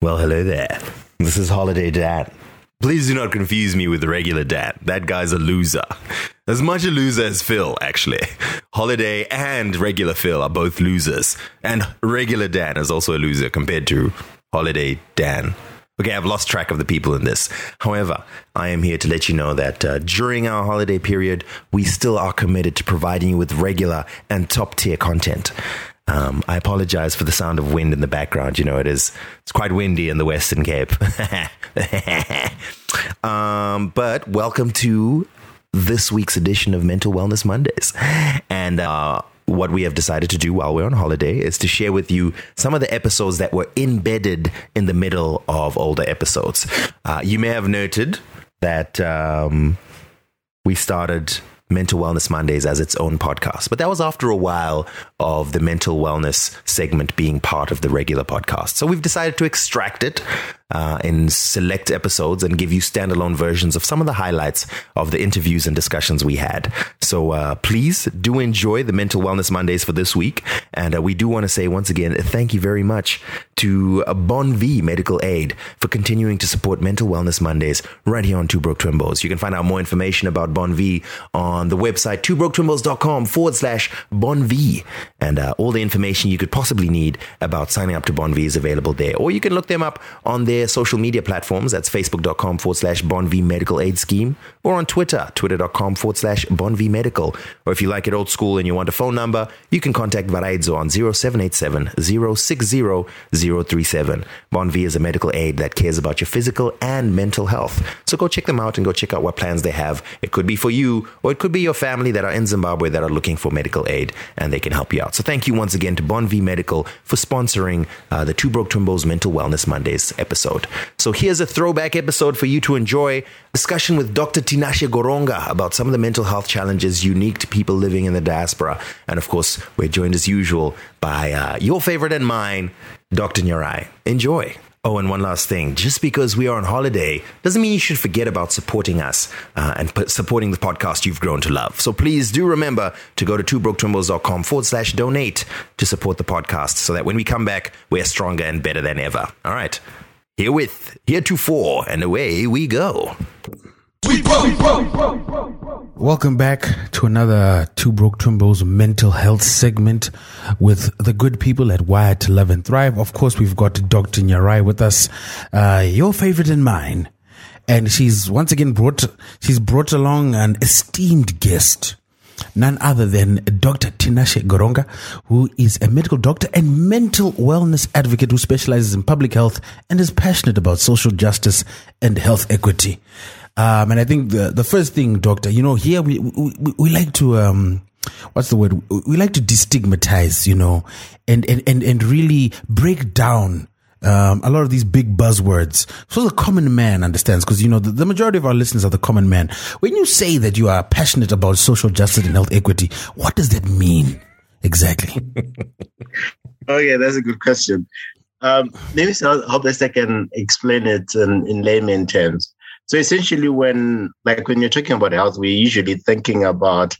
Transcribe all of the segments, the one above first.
Well, hello there. This is Holiday Dan. Please do not confuse me with the regular Dan. That guy's a loser. As much a loser as Phil, actually. Holiday and regular Phil are both losers. And regular Dan is also a loser compared to Holiday Dan. Okay, I've lost track of the people in this. However, I am here to let you know that uh, during our holiday period, we still are committed to providing you with regular and top tier content. Um, I apologize for the sound of wind in the background. You know, it is it's quite windy in the Western Cape. um, but welcome to this week's edition of Mental Wellness Mondays, and. Uh, what we have decided to do while we're on holiday is to share with you some of the episodes that were embedded in the middle of older episodes. Uh, you may have noted that um, we started Mental Wellness Mondays as its own podcast. But that was after a while of the mental wellness segment being part of the regular podcast. So we've decided to extract it uh, in select episodes and give you standalone versions of some of the highlights of the interviews and discussions we had. So uh, please do enjoy the Mental Wellness Mondays for this week. And uh, we do want to say once again, thank you very much to Bon V Medical Aid for continuing to support Mental Wellness Mondays right here on Two Broke Twimbos. You can find out more information about Bon V on the website twobroketwimbos.com forward slash Bon V. And uh, all the information you could possibly need about signing up to Bon V is available there. Or you can look them up on their social media platforms. That's facebook.com forward slash Bon V Medical Aid Scheme or on Twitter, twitter.com forward slash Bon V Medical. Or if you like it old school and you want a phone number, you can contact Varaidzo on 0787 060 037. Bon V is a medical aid that cares about your physical and mental health. So go check them out and go check out what plans they have. It could be for you or it could be your family that are in Zimbabwe that are looking for medical aid and they can help you out. So thank you once again to Bon V Medical for sponsoring uh, the Two Broke Twimbos Mental Wellness Mondays episode. So here's a throwback episode for you to enjoy. Discussion with Dr. Tinashe Goronga about some of the mental health challenges unique to people living in the diaspora. And of course, we're joined as usual by uh, your favorite and mine, Dr. Nyarai. Enjoy. Oh, and one last thing. Just because we are on holiday doesn't mean you should forget about supporting us uh, and p- supporting the podcast you've grown to love. So please do remember to go to twobroketwimbos.com forward slash donate to support the podcast so that when we come back, we're stronger and better than ever. All right. Herewith, heretofore, and away we go. Welcome back to another Two Broke Twimbos mental health segment with the good people at Wired to Love and Thrive. Of course, we've got Dr. Nyarai with us, uh, your favorite and mine. And she's once again brought, she's brought along an esteemed guest, none other than Dr. Tinashe Goronga, who is a medical doctor and mental wellness advocate who specializes in public health and is passionate about social justice and health equity. Um, and I think the, the first thing, doctor, you know, here we, we, we like to, um, what's the word? We like to destigmatize, you know, and, and, and, and really break down um, a lot of these big buzzwords. So the common man understands because, you know, the, the, majority of our listeners are the common man. When you say that you are passionate about social justice and health equity, what does that mean exactly? oh, yeah, that's a good question. Um, maybe so I hope best I can explain it in, in layman terms. So essentially, when like when you're talking about health, we're usually thinking about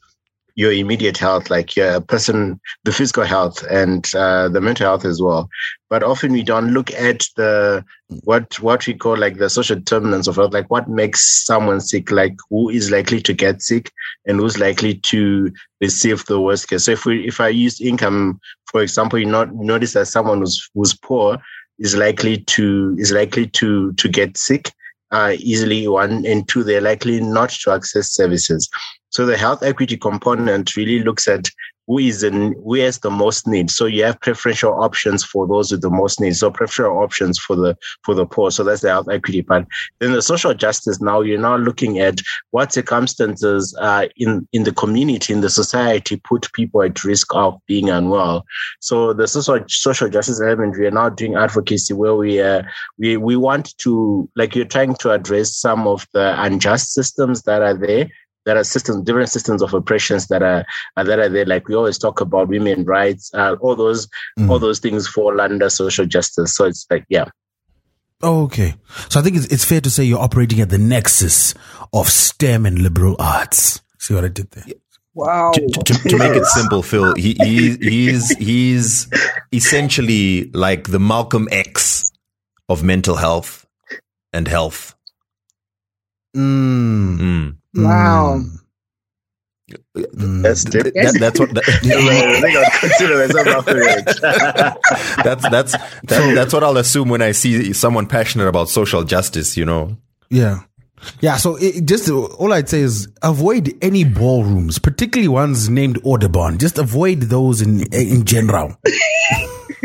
your immediate health, like your person, the physical health and uh, the mental health as well. But often we don't look at the what what we call like the social determinants of health, like what makes someone sick, like who is likely to get sick and who's likely to receive the worst care. So if we if I use income, for example, you not notice that someone who's who's poor is likely to is likely to to get sick uh, easily one and two they're likely not to access services so the health equity component really looks at who is in who has the most need. So you have preferential options for those with the most needs so preferential options for the for the poor. So that's the health equity part. Then the social justice now you're now looking at what circumstances uh, in in the community in the society put people at risk of being unwell. So the social social justice element we are now doing advocacy where we uh, we we want to like you're trying to address some of the unjust systems that are there there are systems, different systems of oppressions that are, uh, that are there. Like we always talk about women rights, uh, all those, mm. all those things fall under social justice. So it's like, yeah. Okay. So I think it's, it's fair to say you're operating at the nexus of STEM and liberal arts. See what I did there? Wow. To, to, to, make it simple, Phil, he, he, he's, he's essentially like the Malcolm X of mental health and health? Mm. Mm. Wow. Mm. That's deep. That- that's what. I think I'd consider myself after that's that's that, that's what I'll assume when I see someone passionate about social justice. You know, Yeah. Yeah, so it, just all I'd say is avoid any ballrooms, particularly ones named Audubon. Just avoid those in in general.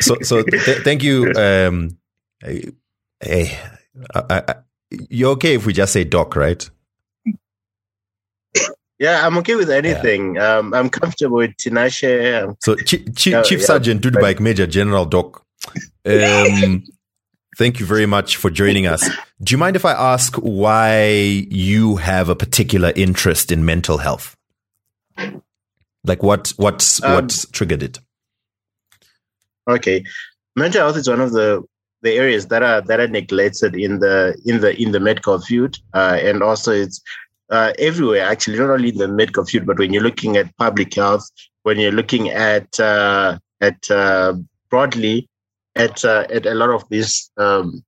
so so th- thank you. Um, hey, hey, I, I, I- you're okay if we just say doc, right? Yeah, I'm okay with anything. Um, I'm comfortable with Tinashe. Um, So Chief, Chief, Yeah, Chief yeah. Sergeant Dudbike Major General Doc. Um, thank you very much for joining us. Do you mind if I ask why you have a particular interest in mental health? Like what what's Um, what triggered it? Okay, mental health is one of the the areas that are that are neglected in the in the in the medical field, uh, and also it's uh, everywhere. Actually, not only in the medical field, but when you're looking at public health, when you're looking at uh, at uh, broadly at uh, at a lot of these. Um,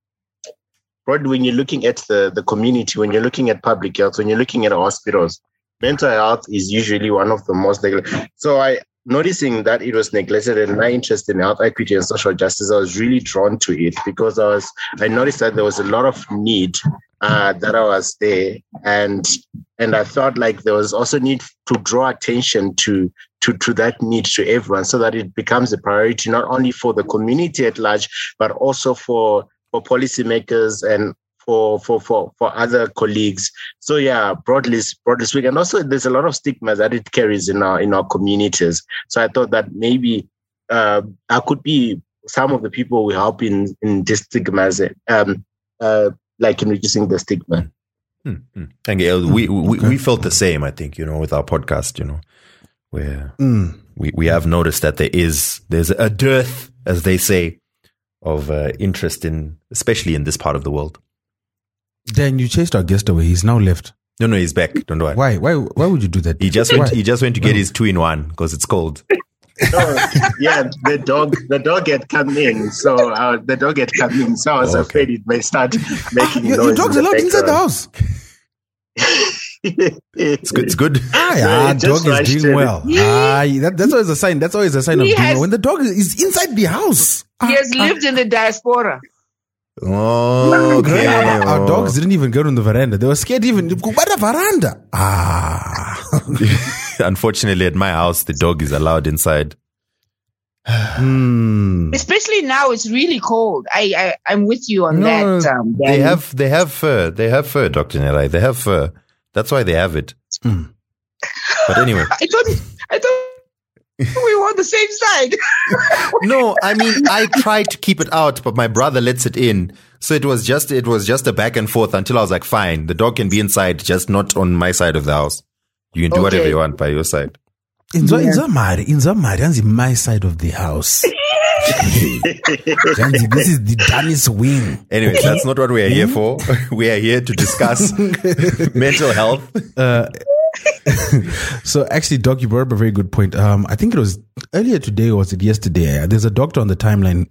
broadly, when you're looking at the the community, when you're looking at public health, when you're looking at hospitals, mental health is usually one of the most neglected. So I noticing that it was neglected and my interest in health equity and social justice, I was really drawn to it because I was I noticed that there was a lot of need uh, that I was there, and and I felt like there was also need to draw attention to to to that need to everyone, so that it becomes a priority not only for the community at large, but also for for policymakers and for for for for other colleagues. So yeah, broadly broadly speaking, and also there's a lot of stigma that it carries in our in our communities. So I thought that maybe uh, I could be some of the people we help in in destigmatizing, um, uh, like in reducing the stigma. Hmm, hmm. And uh, we, we we felt the same. I think you know with our podcast, you know, where Mm. we, we have noticed that there is there's a dearth, as they say, of uh, interest in especially in this part of the world. Dan, you chased our guest away. He's now left. No, no, he's back. Don't worry. Why? Why? Why would you do that? He just Why? went. He just went to get his two in one because it's cold. Oh, yeah, the dog the dog had come in, so uh, the dog had come in, so I was Okay. afraid it may start making your, noise. your dog's in allowed inside the house. It's good. It's good. Ah, Yeah, yeah, it just dog is doing in. well. Ah, that, that's always a sign. That's always a sign of He doing has- well. When the dog is inside the house. He has lived in the diaspora. Oh, okay. Our, our dogs didn't even go on the veranda. They were scared even. To go by the veranda. Ah. Unfortunately, at my house, the dog is allowed inside. Hmm. Especially now, it's really cold. I, I I'm with you on No, that. Um, They have. They have fur. They have fur, Doctor Nyarai. They have fur. That's why they have it. Hmm. But anyway, I thought I thought we were on the same side. no. I mean, I tried to keep it out, but my brother lets it in. So it was just. It was just a back and forth until I was like, fine, the dog can be inside, just not on my side of the house. You can do whatever you want by your side. In Zwa- in Zamari, in Zamari, Hansi, my side of the house. Hansi, this is the Danny's wing. Anyway, that's not what we are here hmm? for. we are here to discuss mental health. Uh, So actually, Doc, you brought up a very good point. Um, I think it was earlier today or was it yesterday? Uh, There's a doctor on the timeline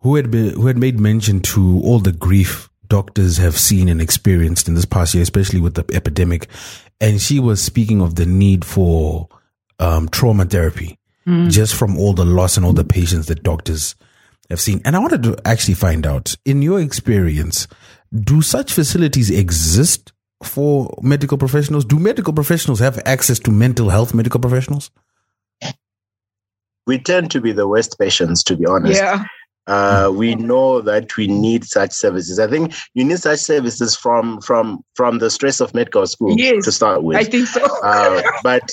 who had been, who had made mention to all the grief doctors have seen and experienced in this past year, especially with the epidemic, and she was speaking of the need for um, trauma therapy, just from all the loss and all the patients that doctors have seen. And I wanted to actually find out, in your experience, do such facilities exist for medical professionals? Do medical professionals have access to mental health medical professionals? we tend to be the worst patients, to be honest. yeah. uh, we know that we need such services. I think you need such services from from from the stress of medical school Yes, to start with. I think so. uh, but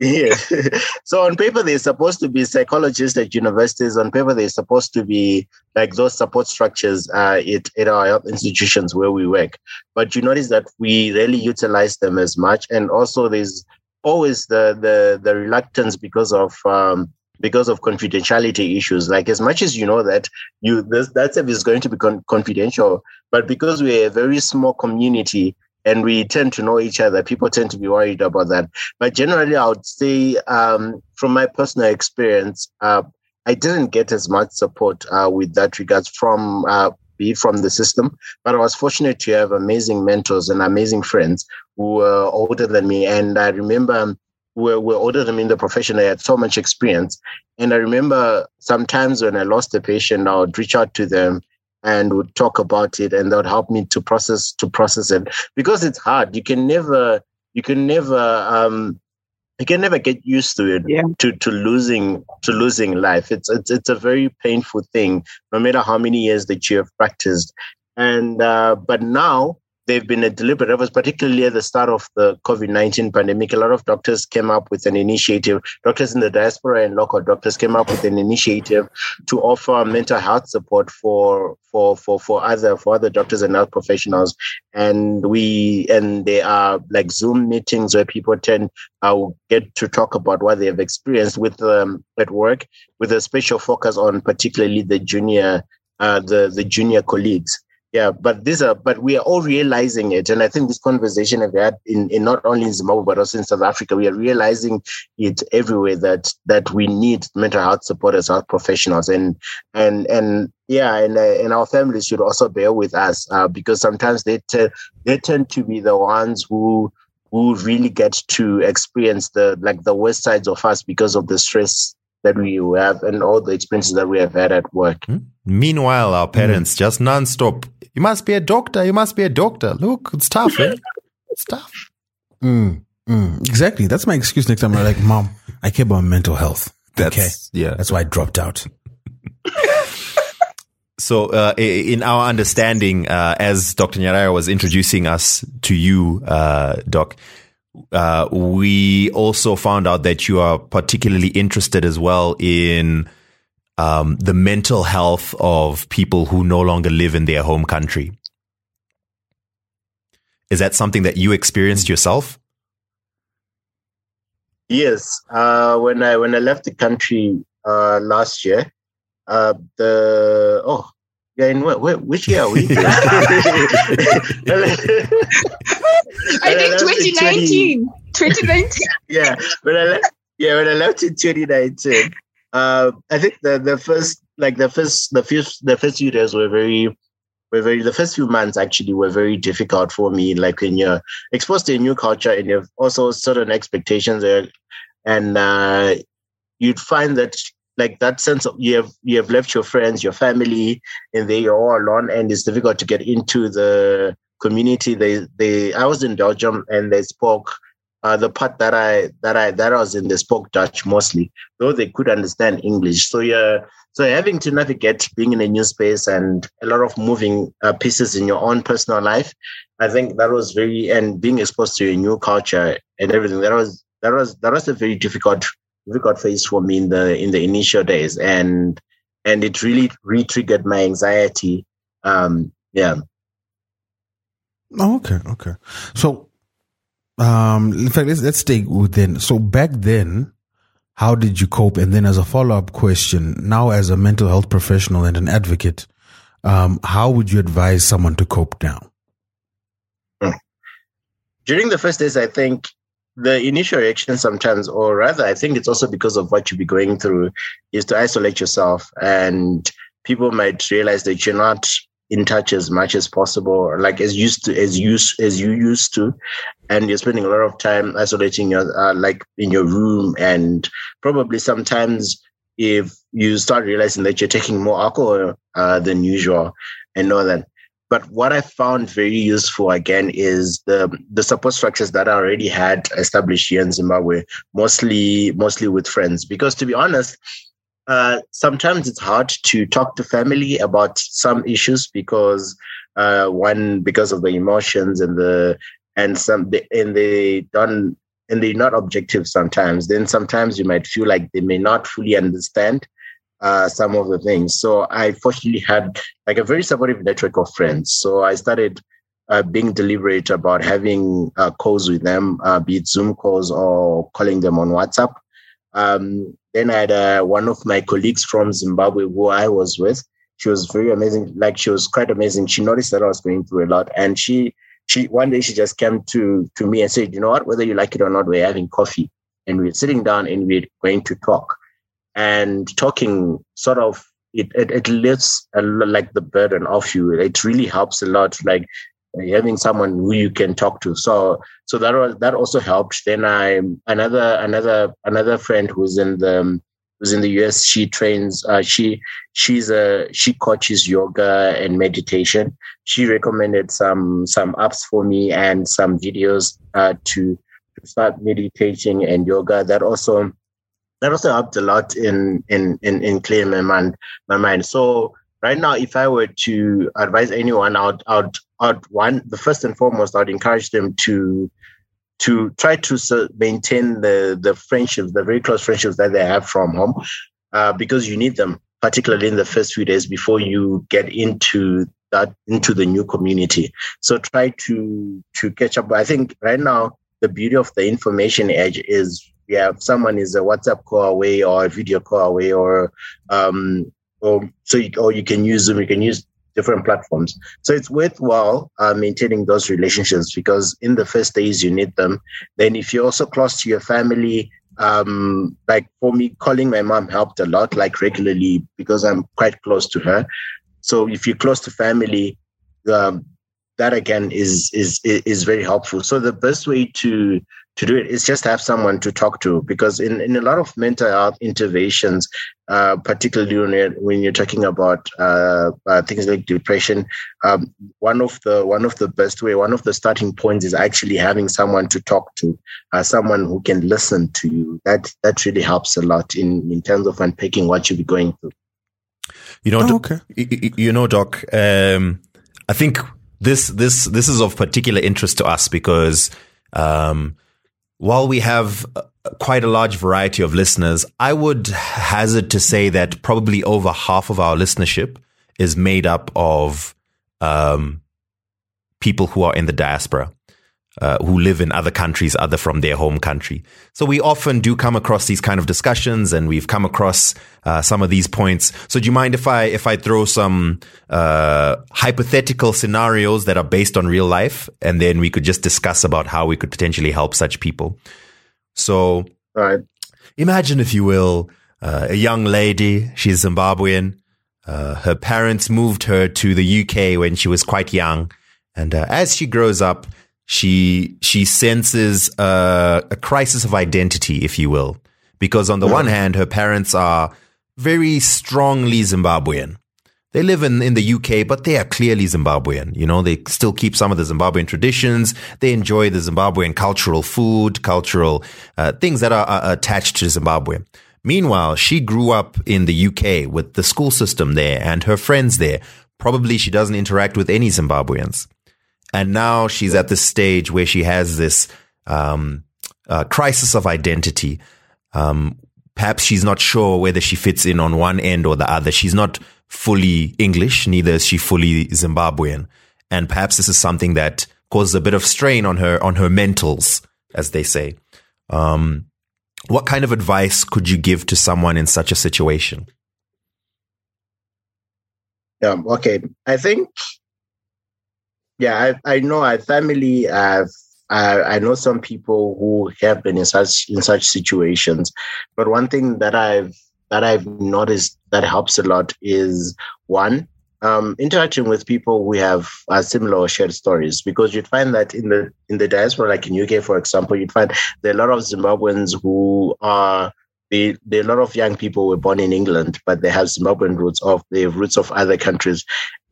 yeah, so on paper they're supposed to be psychologists at universities. On paper they're supposed to be like those support structures uh, at, at our health institutions where we work. But you notice that we rarely utilize them as much, and also there's always the the the reluctance because of um, because of confidentiality issues. Like as much as you know that you this, that service is going to be con- confidential, but because we're a very small community and we tend to know each other, people tend to be worried about that. But generally, I would say, um, from my personal experience, uh, I didn't get as much support uh, with that regards from uh, be from the system, but I was fortunate to have amazing mentors and amazing friends who were older than me. And I remember were, were older than me in the profession. They had so much experience. And I remember sometimes when I lost a patient, I would reach out to them and would talk about it and that would help me to process to process it because it's hard. You can never you can never um you can never get used to it Yeah. to to losing to losing life it's it's it's a very painful thing no matter how many years that you have practiced and uh but now they've been a deliberate efforts particularly at the start of the covid-19 pandemic. A lot of doctors came up with an initiative. Doctors in the diaspora and local doctors came up with an initiative to offer mental health support for for for for other for other doctors and health professionals. And we and there are like zoom meetings where people tend uh, get to talk about what they have experienced with um, at work with a special focus on particularly the junior uh, the the junior colleagues yeah but these are but we are all realizing it. And i think this conversation i've had in, in not only in zimbabwe but also in south africa we are realizing it everywhere that that we need mental health support as health professionals. And and and yeah and uh, and our families should also bear with us uh, because sometimes they te- they tend to be the ones who who really get to experience the like the worst sides of us because of the stress that we have and all the experiences that we have had at work Meanwhile, our parents just non-stop. You must be a doctor. You must be a doctor. Look, it's tough. Eh? It's tough. Mm, mm, exactly. That's my excuse next time. I'm like, Mom, I care about mental health. That's okay. yeah. That's why I dropped out. So, uh, in our understanding, uh, as Dr. Nyarai was introducing us to you, uh, Doc, uh, we also found out that you are particularly interested as well in um, the mental health of people who no longer live in their home country. Is that something that you experienced yourself? Yes, uh, when I when I left the country uh, last year, uh, the oh yeah, in what, where, which year are we? I think 2019. 2019. yeah, when I left, yeah, when I left in 2019, uh, I think the the first like the first the first the first few days were very were very the first few months actually were very difficult for me. Like when you're exposed to a new culture and you have also certain expectations there, and uh, you'd find that like that sense of you have you have left your friends, your family, and they are all alone, and it's difficult to get into the community. They they I was in Belgium and they spoke uh, the part that I that I that I was in, they spoke Dutch mostly, though they could understand English. So yeah, so having to navigate being in a new space and a lot of moving uh, pieces in your own personal life, I think that was very and being exposed to a new culture and everything that was that was that was a very difficult difficult phase for me in the in the initial days and and it really re-triggered my anxiety. Um, yeah. Oh, okay, okay. So, um, in fact, let's let's stay within. So back then, how did you cope? And then, as a follow up question, now as a mental health professional and an advocate, um, how would you advise someone to cope now? during the first days, I think the initial reaction sometimes, or rather, I think it's also because of what you be going through, is to isolate yourself. And people might realize that you're not in touch as much as possible, like as used to as you as you used to, and you're spending a lot of time isolating your uh, like in your room, and probably sometimes if you start realizing that you're taking more alcohol uh, than usual and all that. But what I found very useful again is the the support structures that I already had established here in Zimbabwe, mostly mostly with friends. Because to be honest, uh, sometimes it's hard to talk to family about some issues because uh, one because of the emotions and the and some and they don't and they're not objective sometimes. Then sometimes you might feel like they may not fully understand uh, some of the things. So I fortunately had like a very supportive network of friends. So I started uh, being deliberate about having uh, calls with them, uh, be it Zoom calls or calling them on WhatsApp. Um, then I had uh, one of my colleagues from Zimbabwe who I was with. She was very amazing. Like she was quite amazing. She noticed that I was going through a lot, and she she one day she just came to to me and said, "You know what? Whether you like it or not, we're having coffee, and we're sitting down and we're going to talk." And talking sort of it, it, it lifts a, like the burden off you. It really helps a lot. Like having someone who you can talk to. So so that was, that also helped. Then I another another another friend who's in the who's in the US. She trains. Uh, she she's a she coaches yoga and meditation. She recommended some some apps for me and some videos uh, to to start meditating and yoga. That also that also helped a lot in in in, in clearing my mind my mind. So right now, if I were to advise anyone, I'd, I'd, I'd one, the first and foremost, I'd encourage them to to try to maintain the the friendships, the very close friendships that they have from home, uh, because you need them, particularly in the first few days before you get into that into the new community. So try to to catch up. I think right now the beauty of the information age is yeah, someone is a WhatsApp call away or a video call away or um, or so you, or you can use Zoom, you can use different platforms. So it's worthwhile uh, maintaining those relationships because in the first days you need them. Then if you're also close to your family, um, like for me, calling my mom helped a lot, like regularly because I'm quite close to her. So if you're close to family, um, that again is is is very helpful. So the best way to to do it is just have someone to talk to. Because in, in a lot of mental health interventions uh, particularly when you're, when you're talking about uh, uh, things like depression um, one of the one of the best way one of the starting points is actually having someone to talk to uh, someone who can listen to you. That that really helps a lot in in terms of unpacking what you'll be going through. You know oh, okay. you know doc um, i think this this this is of particular interest to us because um, while we have quite a large variety of listeners, I would hazard to say that probably over half of our listenership is made up of um, people who are in the diaspora. Uh, who live in other countries other from their home country. So we often do come across these kind of discussions, and we've come across uh, some of these points. So do you mind if I if I throw some uh, hypothetical scenarios that are based on real life, and then we could just discuss about how we could potentially help such people? So, right. imagine, if you will, uh, a young lady. She's Zimbabwean. Uh, her parents moved her to the UK when she was quite young, and uh, as she grows up she she senses a, a crisis of identity, if you will, because on the one hand, her parents are very strongly Zimbabwean. They live in, in the UK, but they are clearly Zimbabwean. You know, they still keep some of the Zimbabwean traditions. They enjoy the Zimbabwean cultural food, cultural uh, things that are, are attached to Zimbabwe. Meanwhile, she grew up in the UK with the school system there and her friends there. Probably she doesn't interact with any Zimbabweans. And now she's at this stage where she has this um, uh, crisis of identity. Um, perhaps she's not sure whether she fits in on one end or the other. She's not fully English, neither is she fully Zimbabwean. And perhaps this is something that causes a bit of strain on her on her mentals, as they say. Um, what kind of advice could you give to someone in such a situation? Yeah, okay. I think yeah, I, I know a family I've I, I know some people who have been in such in such situations, but one thing that I've that I've noticed that helps a lot is one um, interacting with people who have uh, similar or shared stories. Because you'd find that in the in the diaspora, like in UK, for example, you'd find there are a lot of Zimbabweans who are they, there are a lot of young people were born in England, but they have Zimbabwean roots of they have roots of other countries,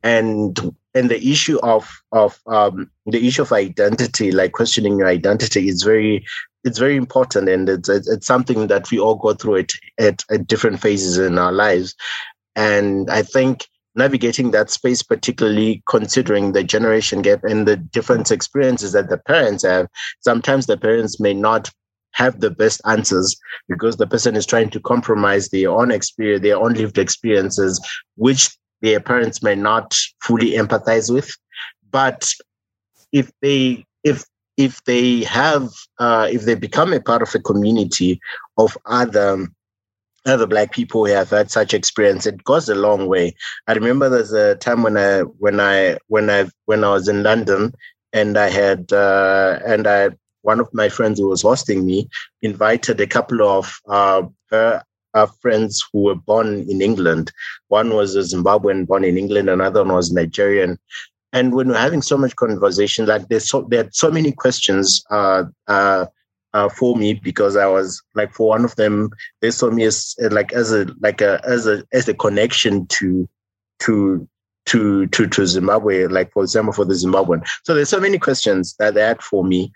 and and the issue of of um, the issue of identity, like questioning your identity, is very it's very important, and it's it's something that we all go through it at, at different phases in our lives, and I think navigating that space, particularly considering the generation gap and the different experiences that the parents have. Sometimes the parents may not have the best answers because the person is trying to compromise their own experience, their own lived experiences, which their parents may not fully empathize with. But if they if if they have uh, if they become a part of a community of other other black people who have had such experience, it goes a long way. I remember there's a time when I when I when I when I was in London and I had uh, and I one of my friends who was hosting me invited a couple of uh, her uh, friends who were born in England. One was a Zimbabwean born in England, another one was Nigerian. And when we're having so much conversation, like there's so there are so many questions uh, uh, uh, for me because I was like for one of them, they saw me as like as a like a as a as a connection to to to to to Zimbabwe, like for example for the Zimbabwean. So there's so many questions that they had for me,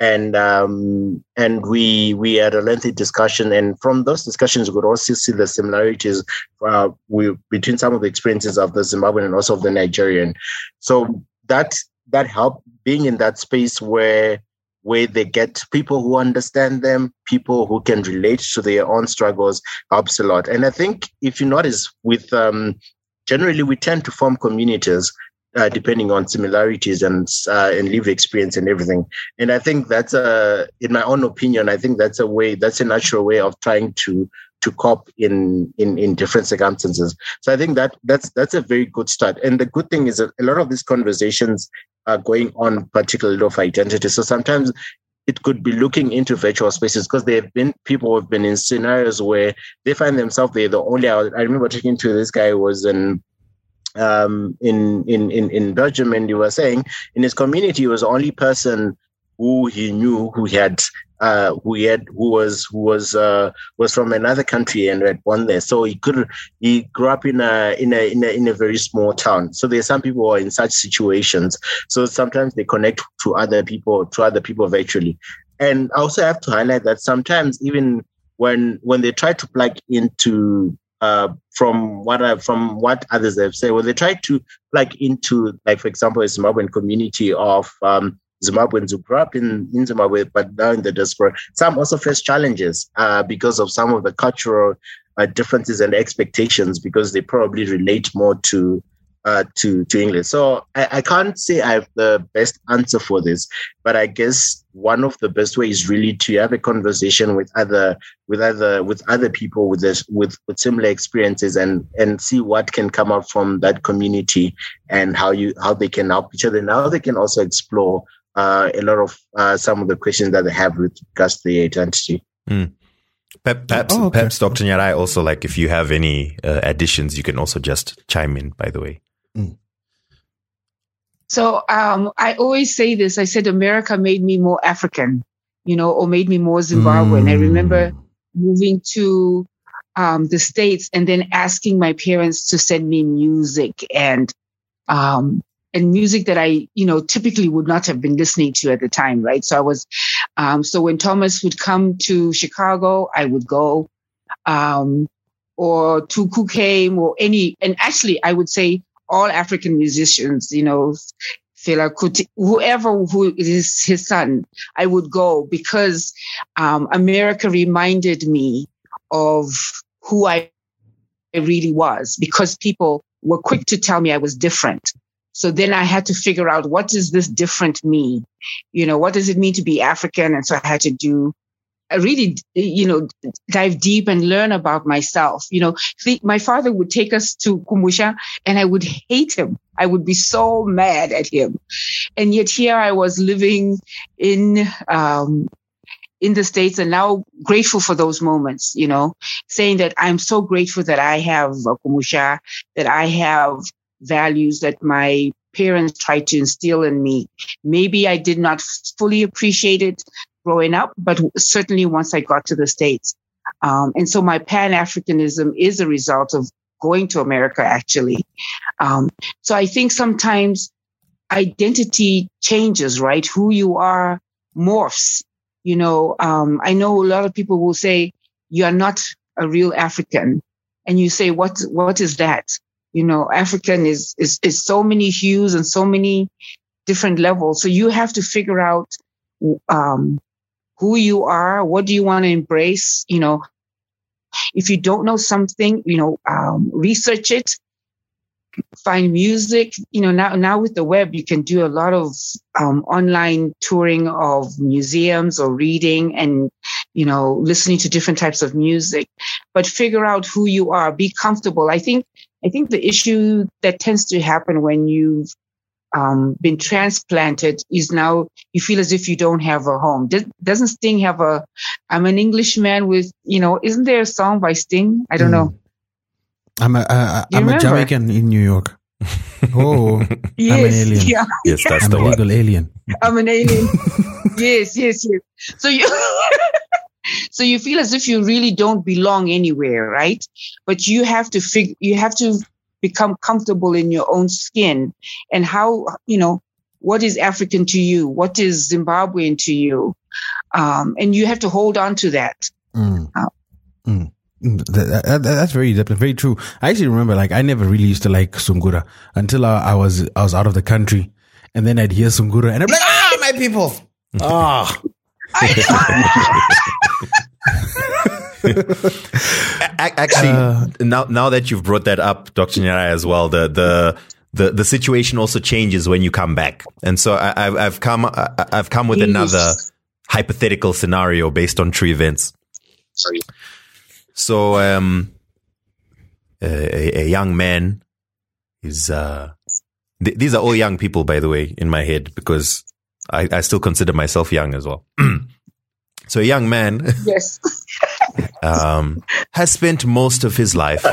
and um, and we we had a lengthy discussion, and from those discussions we could also see the similarities uh, we, between some of the experiences of the Zimbabwean and also of the Nigerian. So that that helped being in that space where where they get people who understand them, people who can relate to their own struggles helps a lot. And I think if you notice with um, generally we tend to form communities uh, depending on similarities and uh, and lived experience and everything. And I think that's a, in my own opinion, I think that's a way, that's a natural way of trying to to cope in in in different circumstances. So I think that that's that's a very good start. And the good thing is that a lot of these conversations are going on, particularly of identity. So sometimes it could be looking into virtual spaces because there have been people who have been in scenarios where they find themselves they're the only. I remember talking to this guy who was in um, in, in in in Belgium, and he was saying in his community he was the only person who he knew who had uh, who had who was who was uh, was from another country and had born there. So he could he grew up in a in a in a in a very small town. So there's some people who are in such situations. So sometimes they connect to other people to other people virtually. And I also have to highlight that sometimes even when when they try to plug into uh, from what I, from what others have said, when they try to plug into, like for example, a Zimbabwean community of um, Zimbabweans who grew up in, in Zimbabwe, but now in the diaspora. Some also face challenges uh, because of some of the cultural uh, differences and expectations because they probably relate more to uh, to to English. So I, I, can't say I have the best answer for this, but I guess one of the best ways really to have a conversation with other with other with other people with this with with similar experiences and and see what can come out from that community and how you how they can help each other and how they can also explore uh, a lot of uh, some of the questions that they have with regards to the identity. Mm. Perhaps, oh, okay. perhaps, Dr. Nyarai, also like if you have any uh, additions, you can also just chime in. By the way. Mm. So um, I always say this. I said America made me more African, you know, or made me more Zimbabwean. Mm. I remember moving to um, the states and then asking my parents to send me music and um, and music that I, you know, typically would not have been listening to at the time, right? So I was, um, so when Thomas would come to Chicago, I would go, um, or Tuku came or any, and actually I would say all African musicians, you know, Fela Kuti, whoever who is his son, I would go because, um, America reminded me of who I really was because people were quick to tell me I was different. So then I had to figure out what does this different mean? You know, what does it mean to be African? And so I had to do really, you know, dive deep and learn about myself. You know, my father would take us to Kumusha and I would hate him. I would be so mad at him. And yet here I was living in, um, in the States and now grateful for those moments, you know, saying that I'm so grateful that I have Kumusha, that I have values that my parents tried to instill in me. Maybe I did not fully appreciate it growing up, but certainly once I got to the States. Um, and so my Pan Africanism is a result of going to America, actually. Um, so I think sometimes identity changes, right? Who you are morphs. You know, um, I know a lot of people will say, you are not a real African. And you say, what, what is that? you know, African is, is, is so many hues and so many different levels. So you have to figure out, um, who you are. What do you want to embrace? You know, if you don't know something, you know, um, research it, find music. You know, now, now with the web, you can do a lot of, um, online touring of museums or reading and, you know, listening to different types of music, but figure out who you are, be comfortable. I think I think the issue that tends to happen when you've um, been transplanted is now you feel as if you don't have a home. Does, doesn't Sting have a? I'm an Englishman with you know. Isn't there a song by Sting? I don't Mm. know. I'm a uh, I'm a remember? Jamaican in New York. Oh, Yes, alien. yeah, Yes, that's I'm the a legal alien. I'm an alien. yes, yes, yes. So you. So you feel as if you really don't belong anywhere, right? But you have to figure you have to become comfortable in your own skin and how, you know, what is African to you? What is Zimbabwean to you? Um, and you have to hold on to that. Mm. Oh. Mm. Mm, that- that- that's very that's very true. I actually remember like I never really used to like Sungura until I, I was I was out of the country, and then I'd hear Sungura and I'm like, ah, my people. Ah, A- Actually, Uh, now now that you've brought that up, Dr. Nyarai, as well, the the the, the situation also changes when you come back, and so I, I've I've come I, I've come with Yes. another hypothetical scenario based on true events. Sorry. So, um, a, a- a young man is. Uh, th- these are all young people, by the way, in my head because I, I still consider myself young as well. so, a young man Yes. um, has spent most of his life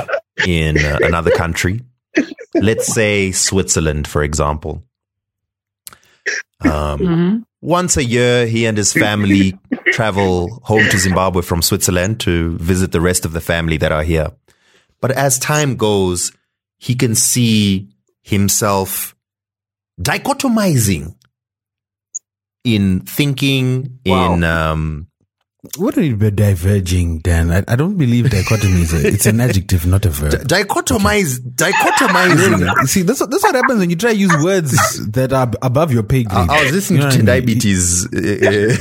in uh, another country. Let's say Switzerland, for example. Um, Mhm. once a year, he and his family travel home to Zimbabwe from Switzerland to visit the rest of the family that are here. But as time goes, he can see himself dichotomizing in thinking, in um, what do you mean by diverging, Dan? I, I don't believe dichotomy is a, it's an adjective, not a verb. dichotomize, dichotomizing. See, that's what, that's what happens when you try to use words that are above your pay grade. I was listening You know to what I mean? diabetes uh,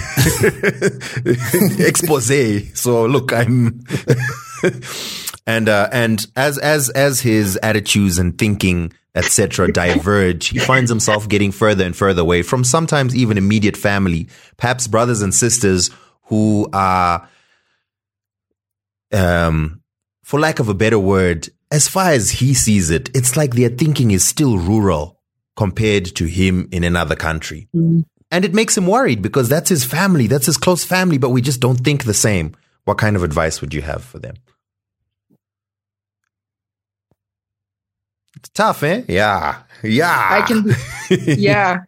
expose. So look, I'm and uh, and as as as his attitudes and thinking etc diverge, he finds himself getting further and further away from sometimes even immediate family, perhaps brothers and sisters who are, um, for lack of a better word, as far as he sees it, it's like their thinking is still rural compared to him in another country. Mhm. And it makes him worried because that's his family, that's his close family, but we just don't think the same. What kind of advice would you have for them? It's tough, eh? Yeah. Yeah. I can yeah.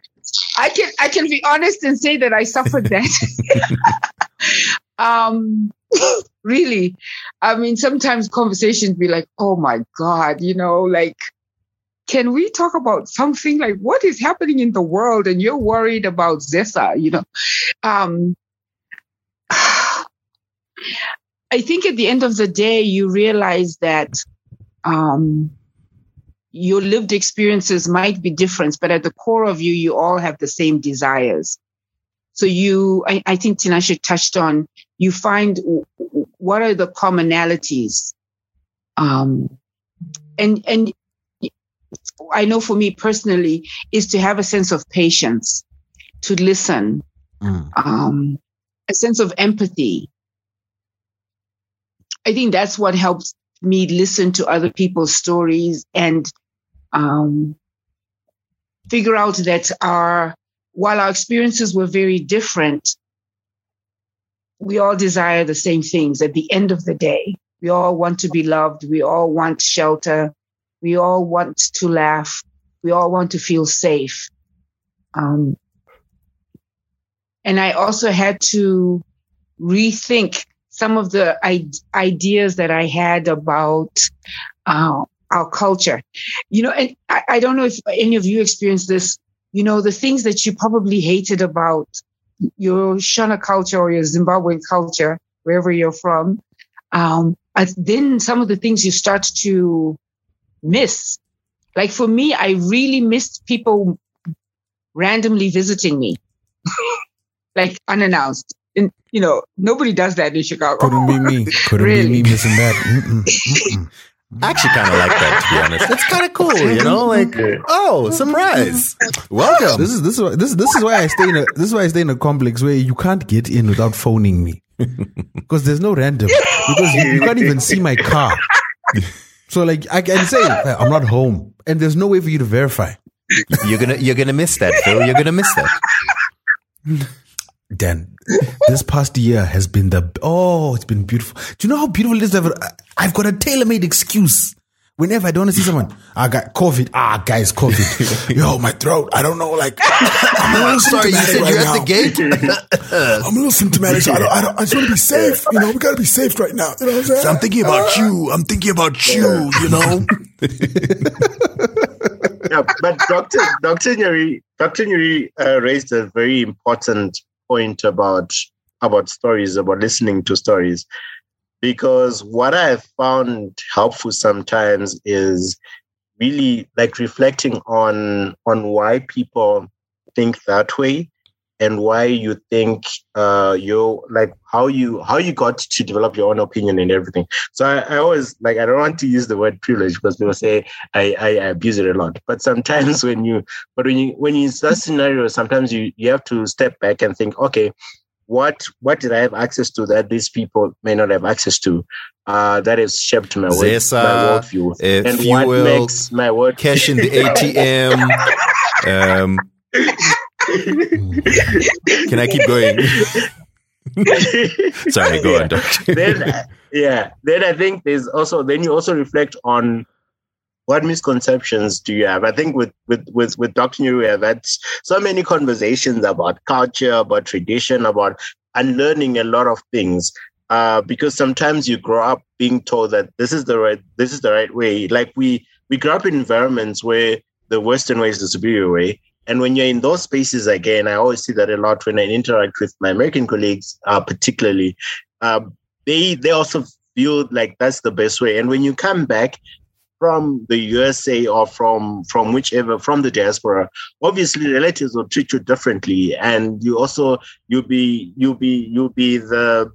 I can I can be honest and say that I suffered that. um really. I mean sometimes conversations be like, oh my God, you know, like can we talk about something like what is happening in the world and you're worried about ZESA, you know? Um I think at the end of the day you realize that um your lived experiences might be different, but at the core of you, you all have the same desires. So you, I, I think Tinashe touched on, you find what are the commonalities. Um, and, and I know for me personally is to have a sense of patience, to listen, Mm. um, a sense of empathy. I think that's what helps me listen to other people's stories and um, figure out that our while our experiences were very different, we all desire the same things at the end of the day. We all want to be loved. We all want shelter. We all want to laugh. We all want to feel safe. Um, and I also had to rethink some of the I- ideas that I had about uh, our culture. You know, and I, I don't know if any of you experienced this. You know, the things that you probably hated about your Shona culture or your Zimbabwean culture, wherever you're from, um, then some of the things you start to miss. Like for me, I really missed people randomly visiting me, like unannounced. And you know, nobody does that in Chicago. Couldn't be me. Couldn't Really? be me missing that. Mm-mm, mm-mm. I actually kind of like that, to be honest. It's kind of cool, you know? Like, oh, surprise. Welcome. This is this is why, this this is why I stay in a this is why I stay in a complex where you can't get in without phoning me because there's no random because you, you can't even see my car. So like I can say I'm not home, and there's no way for you to verify. You're gonna you're gonna miss that, Phil. You're gonna miss that. Dan, this past year has been the oh, it's been beautiful. Do you know how beautiful it is? Ever, I've got a tailor-made excuse. Whenever I don't want to see someone, I got COVID. Ah, guys, COVID. Yo, my throat. I don't know. Like, I'm a little Sorry, you said symptomatic you're right at the gate. I'm a little symptomatic. So I, don't, I, don't, I just want to be safe. You know, we got to be safe right now. You know what I'm saying? So I'm thinking about you. I'm thinking about you, you know? yeah, but Dr. Dr. Nyarai, Dr. Nyarai uh, raised a very important point about about stories, about listening to stories. Because what I found helpful sometimes is really like reflecting on on why people think that way and why you think uh you like how you how you got to develop your own opinion and everything so I, I always like i don't want to use the word privilege because people say I, I abuse it a lot but sometimes when you but when you when you in that scenario sometimes you you have to step back and think okay what what did I have access to that these people may not have access to? Uh, that has shaped my, word, my Zesa, worldview if and you what makes my word Cash in the ATM. Um, can I keep going? Sorry, go on, doctor. then yeah then i think there's also then you also reflect on what misconceptions do you have i think with with with, with we have had so many conversations about culture about tradition about unlearning a lot of things uh, because sometimes you grow up being told that this is the right this is the right way like we we grew up in environments where the western way is the superior way and when you're in those spaces again, I always see that a lot when I interact with my American colleagues, uh, particularly. Uh, they they also feel like that's the best way. And when you come back from the USA or from from whichever from the diaspora, obviously relatives will treat you differently, and you also you'll be you'll be you'll be the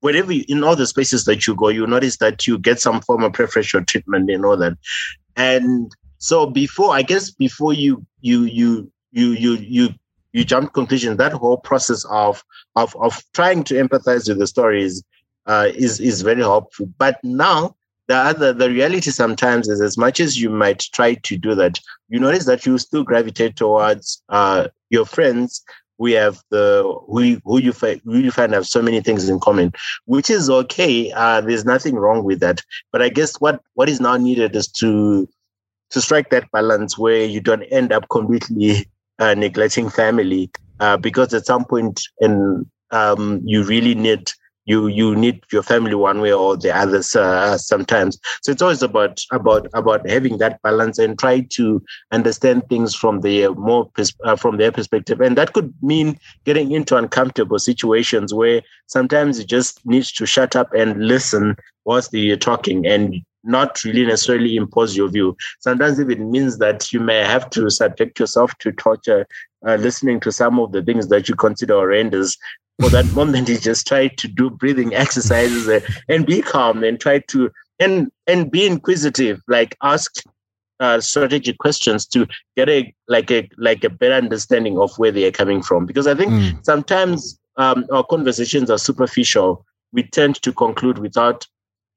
wherever you, in all the spaces that you go, you notice that you get some form of preferential treatment and all that. And so before, I guess before you you you you you you you jump conclusion, that whole process of of of trying to empathize with the stories uh, is is very helpful. But now the other the reality sometimes is as much as you might try to do that, you notice that you still gravitate towards uh, your friends we have the who, who you find who you find have so many things in common, which is okay. Uh, there's nothing wrong with that. But I guess what what is now needed is to to strike that balance where you don't end up completely uh, neglecting family, uh, because at some point in um, you really need you you need your family one way or the other uh, sometimes. So it's always about about about having that balance and try to understand things from the more uh, from their perspective. And that could mean getting into uncomfortable situations where sometimes you just need to shut up and listen whilst you're talking and not really necessarily impose your view. Sometimes if it means that you may have to subject yourself to torture, uh, listening to some of the things that you consider horrendous, for that moment you just try to do breathing exercises and, and be calm and try to and and be inquisitive like ask uh, strategic questions to get a like a like a better understanding of where they are coming from because i think Mm. sometimes um, our conversations are superficial we tend to conclude without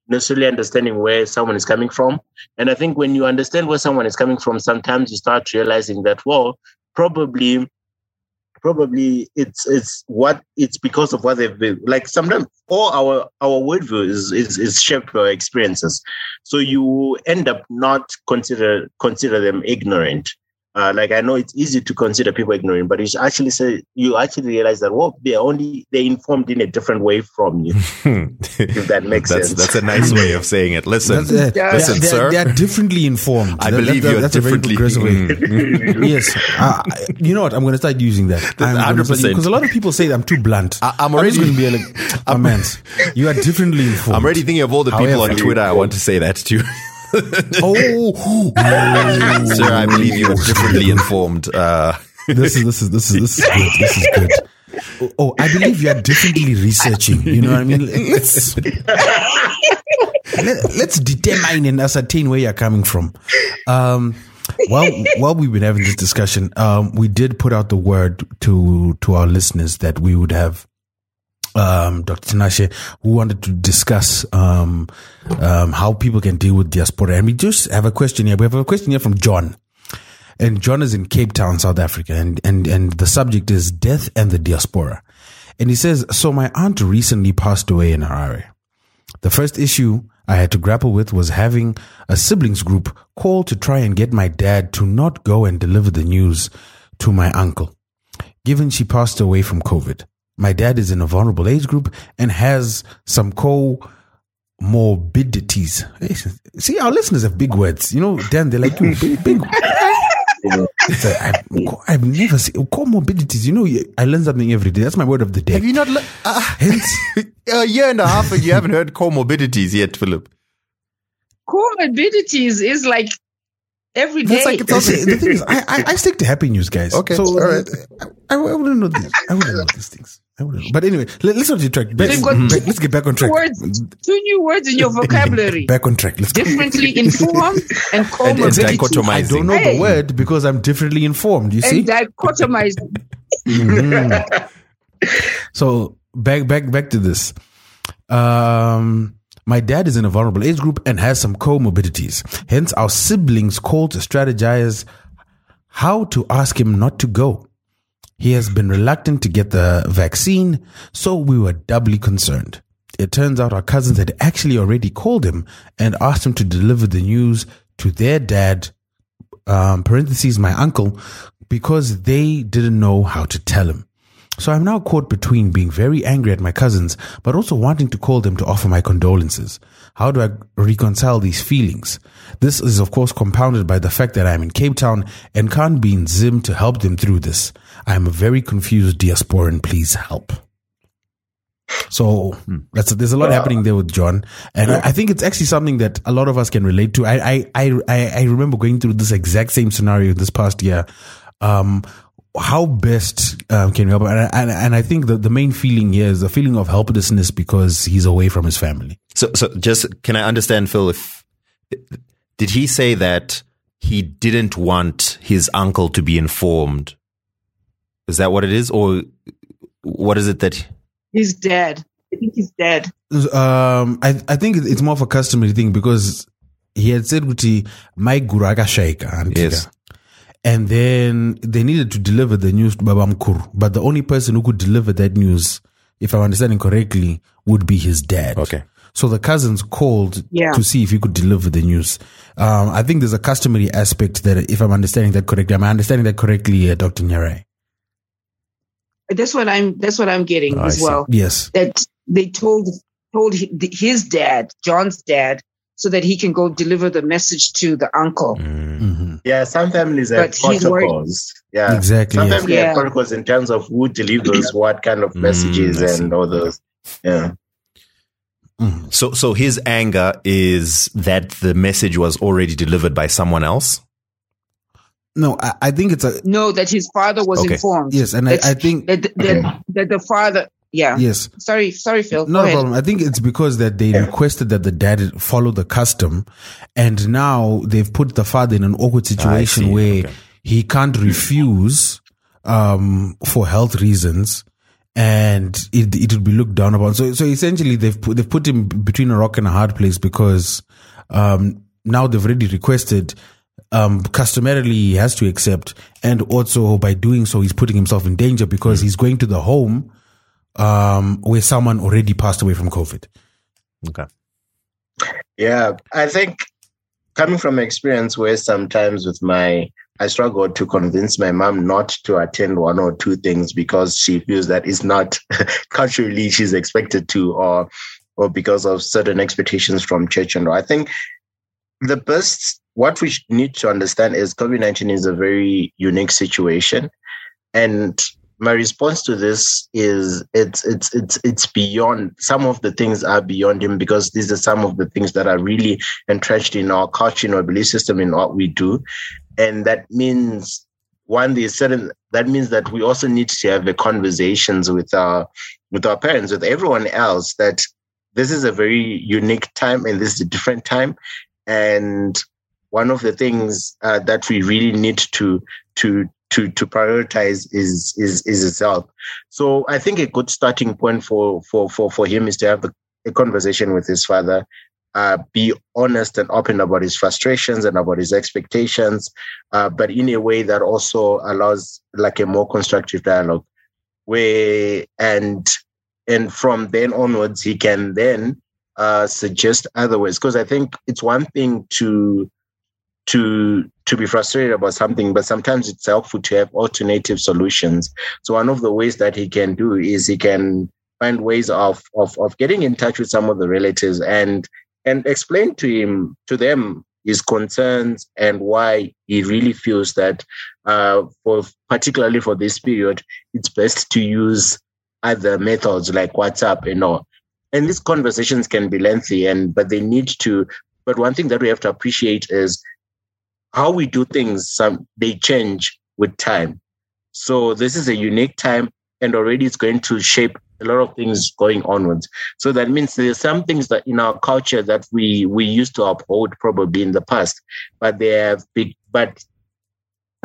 necessarily understanding where someone is coming from. And i think when you understand where someone is coming from sometimes you start realizing that well probably probably it's it's what it's because of what they've been like sometimes all our our worldview is is, is shaped by experiences. So you end up not consider consider them ignorant uh, like I know it's easy to consider people ignorant, but it's actually say you actually realize that well, they're only they're informed in a different way from you. if that makes that's, sense. That's a nice way of saying it. Listen, uh, Yeah. listen, they, sir. They are differently informed. I That- believe that- you're that's a very differently. progressive way. Mm. yes. Uh, you know what? I'm going to start using that. I'm gonna 100%. Because a lot of people say I'm too blunt. I- I'm just already- going to be like, oh, man, you are differently informed. I'm already thinking of all the people However- on Twitter. I want to say that to. Oh, Sir, I believe you are differently informed. Uh, this is this is this is this is good. This is good. Oh, I believe you are differently researching. You know what I mean? Let's, let, let's determine and ascertain where you're coming from. Um, while while we've been having this discussion, um, we did put out the word to to our listeners that we would have um, Dr. Tinashe, who wanted to discuss um, um, how people can deal with diaspora. And we just have a question here. We have a question here from John. and John is in Cape Town, South Africa, and and and the subject is death and the diaspora. And he says, "So my aunt recently passed away in Harare. The first issue I had to grapple with was having a siblings group call to try and get my dad to not go and deliver the news to my uncle, given she passed away from COVID." My dad is in a vulnerable age group and has some co-morbidities. See, our listeners have big words. You know, Dan, they're like, you big, big. It's a- I've, I've never seen comorbidities. You know, I learn something every day. That's my word of the day. Have you not? Le- uh, Hence, a year and a half, and you haven't heard comorbidities yet, Philip. Comorbidities is like every day. That's like it's the the thing is, I, I, I stick to happy news, guys. Okay, so all right. I, I wouldn't know this. I wouldn't know these things. I wouldn't know. But anyway, let, us not detract. Back, They've got back- let's get back on track. words, two new words in your vocabulary. Back on track. Let's go. Differently informed and And comorbidity. dichotomizing. I don't know Hey. the word because I'm differently informed. You see. And dichotomizing. Mhm. so back back back to this. Um my dad is in a vulnerable age group and has some comorbidities. Hence our siblings called to strategize how to ask him not to go. He has been reluctant to get the vaccine, so we were doubly concerned. It turns out our cousins had actually already called him and asked him to deliver the news to their dad, um, parentheses, my uncle, because they didn't know how to tell him. So I'm now caught between being very angry at my cousins, but also wanting to call them to offer my condolences. How do I reconcile these feelings? This is of course compounded by the fact that I'm in Cape Town and can't be in Zim to help them through this. I'm a very confused diasporan. Please help. So that's there's a lot happening there with John, and I, I think it's actually something that a lot of us can relate to. I I I I I remember going through this exact same scenario this past year. Um, how best um, can we help? And, I- and and I think the the main feeling here is the feeling of helplessness because he's away from his family. So, so just can I understand, Phil? If did he say that he didn't want his uncle to be informed? Is that what it is, or what is it that? He's dead. I think he's dead. Um, I I think it's more of a customary thing because he had said kuti my guraga shaika Yes. And then they needed to deliver the news to Baba Mkuru, but the only person who could deliver that news, if I'm understanding correctly, would be his dad. Okay. So the cousins called Yeah. to see if he could deliver the news. Um, I think there's a customary aspect that, if I'm understanding that correctly, am I understanding that correctly, uh, Dr. Nyarai? That's what I'm. That's what I'm getting Oh, as well. Yes. That they told told his dad, John's dad, so that he can go deliver the message to the uncle. hmm Yeah, some families have But protocols. Yeah. Exactly. Some yes. families Yeah. have protocols in terms of who delivers what kind of Mm, messages I see. and all those. Yeah. Mhm. So, so his anger is that the message was already delivered by someone else. No, I, I think it's a No, that his father was Okay. informed. yes, and I, I think that, that, that the father. Yeah. yes. Sorry, sorry, Phil. No Go ahead. problem. I think it's because that they requested that the dad follow the custom, and now they've put the father in an awkward situation where Okay. he can't refuse um, for health reasons, and it it would be looked down upon. So so essentially, they've put, they've put him between a rock and a hard place because um, now they've already requested. Um, customarily, he has to accept, and also by doing so, he's putting himself in danger because he's going to the home um, where someone already passed away from COVID. Okay. Yeah. I think coming from experience where sometimes with my I struggled to convince my mom not to attend one or two things because she feels that it's not culturally she's expected to or or because of certain expectations from church and all. I think the best what we need to understand is COVID-19 is a very unique situation. And my response to this is it's it's it's it's beyond some of the things are beyond him because these are some of the things that are really entrenched in our culture, in our belief system, in what we do. And that means one, there's certain that means that we also need to have the conversations with our with our parents, with everyone else, that this is a very unique time and this is a different time. And one of the things uh, that we really need to to to to prioritize is is is health. So I think a good starting point for for for for him is to have a, a conversation with his father uh, be honest and open about his frustrations and about his expectations, uh, but in a way that also allows like a more constructive dialogue. Where and and from then onwards, he can then uh, suggest other ways. Because I think it's one thing to to to be frustrated about something, but sometimes it's helpful to have alternative solutions. So one of the ways that he can do is he can find ways of of of getting in touch with some of the relatives and and explain to him to them his concerns and why he really feels that uh, for particularly for this period it's best to use other methods like whatsapp and all. and these conversations can be lengthy and but they need to but one thing that we have to appreciate is how we do things some they change with time so this is a unique time and already it's going to shape a lot of things going onwards. So that means there's some things that in our culture that we we used to uphold probably in the past, but they have big but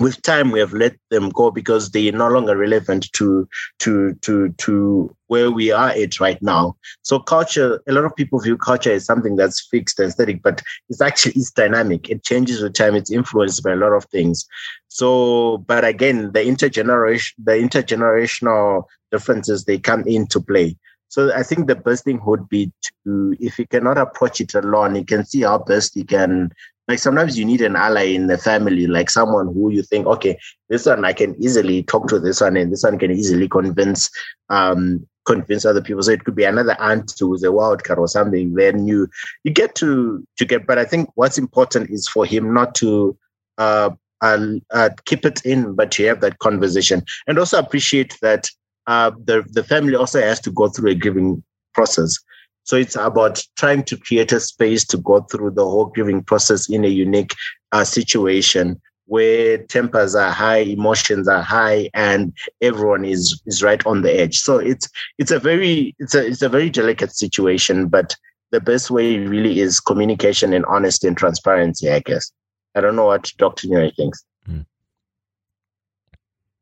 with time we have let them go because they are no longer relevant to to to to where we are at right now. So culture a lot of people view culture as something that's fixed and static but it's actually it's dynamic. It changes with time. It's influenced by a lot of things. So but again the intergeneration the intergenerational differences they come into play. So I think the best thing would be to, if you cannot approach it alone, you can see how best you can like sometimes you need an ally in the family, like someone who you think, okay, this one I can easily talk to this one, and this one can easily convince um convince other people. So it could be another aunt who's a wild card or something. Then you you get to to get. But I think what's important is for him not to uh, uh, uh keep it in, but to have that conversation, and also appreciate that uh, the the family also has to go through a grieving process. So it's about trying to create a space to go through the whole grieving process in a unique uh, situation where tempers are high, emotions are high, and everyone is is right on the edge. So it's it's a very it's a it's a very delicate situation, but the best way really is communication and honesty and transparency, I guess. I don't know what Dr. Nyarai thinks. Mm.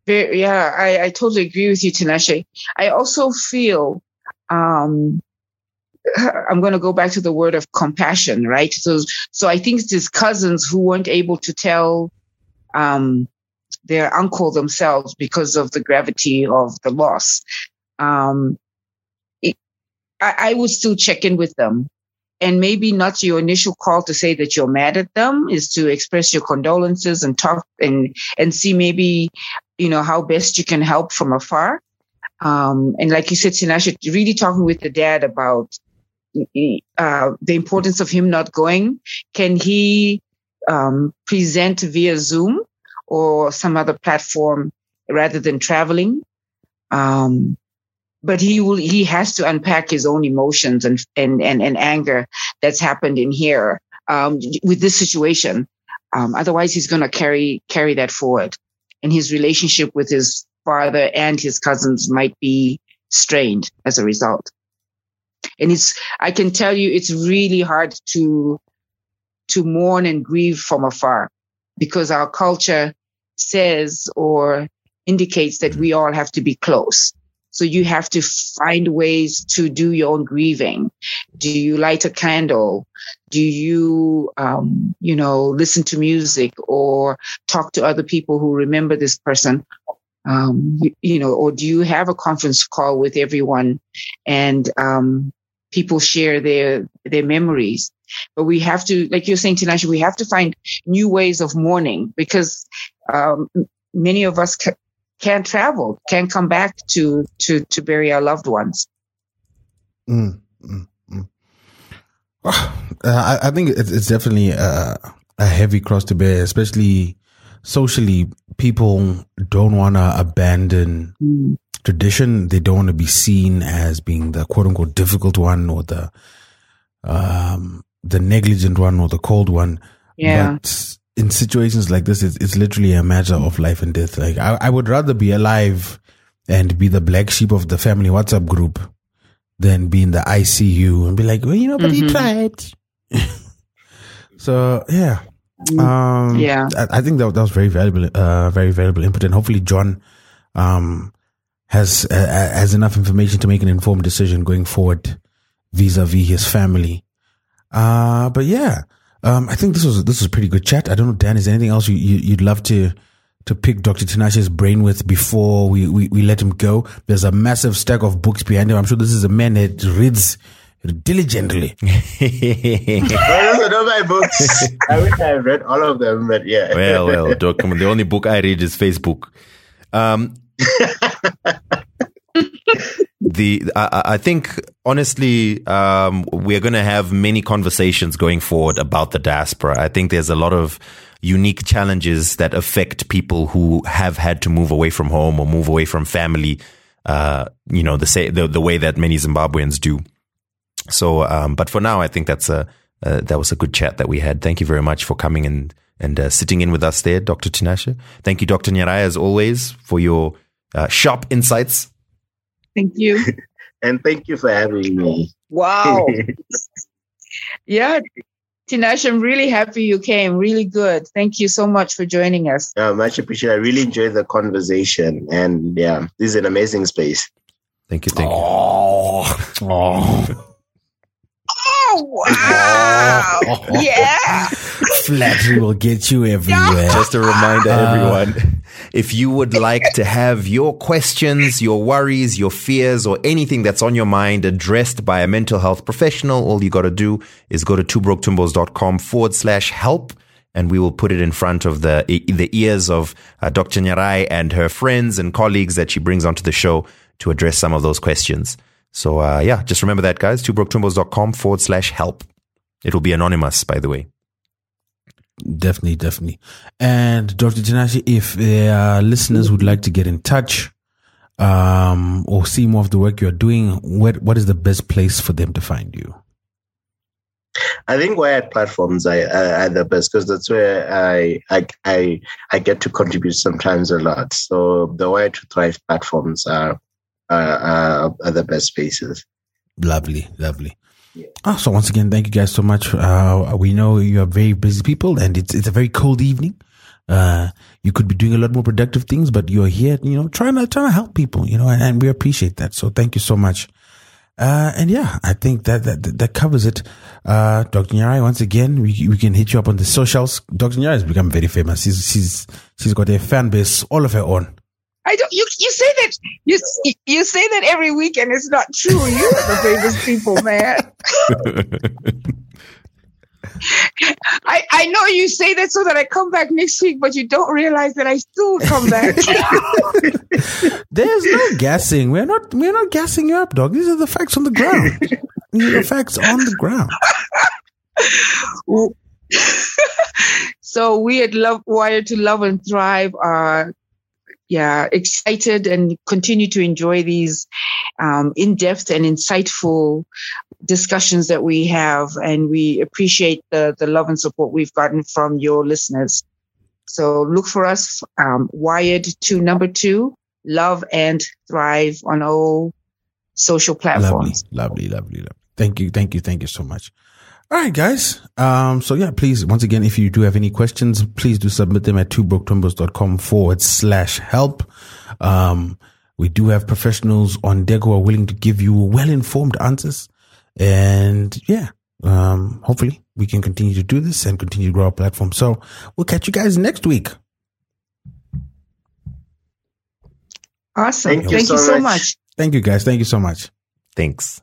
Yeah, I, I totally agree with you, Tinashe. I also feel um, I'm going to go back to the word of compassion, right? So, so I think it's his cousins who weren't able to tell um, their uncle themselves because of the gravity of the loss. Um, it, I, I would still check in with them. And maybe not your initial call to say that you're mad at them is to express your condolences and talk and, and see maybe, you know, how best you can help from afar. Um, and like you said, Tinashe, really talking with the dad about uh, the importance of him not going? Can he um, present via Zoom or some other platform rather than traveling? Um, but he will he has to unpack his own emotions and and and, and anger that's happened in here um, with this situation. Um, otherwise, he's going to carry carry that forward, and his relationship with his father and his cousins might be strained as a result and it's i can tell you it's really hard to to mourn and grieve from afar because our culture says or indicates that we all have to be close. So you have to find ways to do your own grieving. Do you light a candle? Do you um, you know listen to music or talk to other people who remember this person um, you, know, or do you have a conference call with everyone and um, people share their their memories? But we have to, like you're saying, Tinashe, we have to find new ways of mourning because um, many of us ca- can't travel, can't come back to to to bury our loved ones. Mm, mm, mm. Uh, I, I, think it's, it's definitely a, a heavy cross to bear, especially socially, people don't want to abandon mm. tradition. They don't want to be seen as being the quote unquote difficult one or the, um, the negligent one or the cold one. Yeah. But in situations like this, it's, it's literally a matter of life and death. Like I, I would rather be alive and be the black sheep of the family WhatsApp group than be in the ICU and be like, well, you know, but mm-hmm. he tried. so yeah. Um, yeah, I, I, think that, that was very valuable, uh, very valuable input, and hopefully John um, has uh, has enough information to make an informed decision going forward vis-a-vis his family. Uh, but yeah, um, I think this was this was a pretty good chat. I don't know, Dan, is there anything else you, you you'd love to to pick Dr. Tinashe's brain with before we, we, we let him go? There's a massive stack of books behind him. I'm sure this is a man that reads diligently. Well, those are not my books. I wish I had read all of them, but yeah. well, well, Doc, come on. The only book I read is Facebook. Um, the I, I think honestly, um, we're going to have many conversations going forward about the diaspora. I think there's a lot of unique challenges that affect people who have had to move away from home or move away from family. Uh, you know, the say the, the way that many Zimbabweans do. So, um, but for now, I think that's a uh, that was a good chat that we had. Thank you very much for coming and and uh, sitting in with us there, Dr. Tinashe. Thank you, Dr. Nyarai, as always, for your uh, sharp insights. Thank you. And thank you for having me. Wow. yeah. Tinashe, I'm really happy you came. Really good. Thank you so much for joining us. Uh, much appreciated. I really enjoyed the conversation. And yeah, this is an amazing space. Thank you, thank you. Oh, oh. Oh, wow. yeah. Flattery will get you everywhere. Just a reminder, everyone. If you would like to have your questions, your worries, your fears, or anything that's on your mind addressed by a mental health professional, all you got to do is go to twobroketimbos.com forward slash help. And we will put it in front of the the ears of uh, Dr. Nyarai and her friends and colleagues that she brings onto the show to address some of those questions. So, uh, yeah, just remember that, guys. twobroketimbos.com forward slash help. It'll be anonymous, by the way. Definitely, definitely. And Dr. Tinashe, if there are listeners who'd like to get in touch um, or see more of the work you're doing, what what is the best place for them to find you? I think wired platforms are, are, are the best because that's where I, I I I get to contribute sometimes a lot. So the wired to thrive platforms are are, are, are the best spaces. Lovely, lovely. Oh, so once again, thank you guys so much. Uh, we know you are very busy people, and it's it's a very cold evening. Uh, you could be doing a lot more productive things, but you're here, you know, trying to trying to help people, you know, and, and we appreciate that. So thank you so much. Uh, and yeah, I think that that that covers it. Uh, Dr. Nyarai, once again, we we can hit you up on the socials. Dr. Nyarai has become very famous. She's she's she's got a fan base all of her own. I don't. You you say that you you say that every week, and it's not true. You are the famous people, man. I I know you say that so that I come back next week, but you don't realize that I still come back. There's no guessing. We're not we're not gassing you up, dog. These are the facts on the ground. These are the facts on the ground. so we at Love Wired to Love and Thrive are yeah excited and continue to enjoy these um, in-depth and insightful discussions that we have and we appreciate the the love and support we've gotten from your listeners so look for us um, wired to number two love and thrive on all social platforms Lovely, lovely, lovely, lovely. Thank you, thank you, thank you so much. All right, guys. Um, so yeah, please, once again, if you do have any questions, please do submit them at twobroketimbos.com forward slash help. Um, we do have professionals on deck who are willing to give you well-informed answers. And yeah, um, hopefully we can continue to do this and continue to grow our platform. So we'll catch you guys next week. awesome Thank thank you you so so much. much Thank you guys. Thank you so much. Thanks.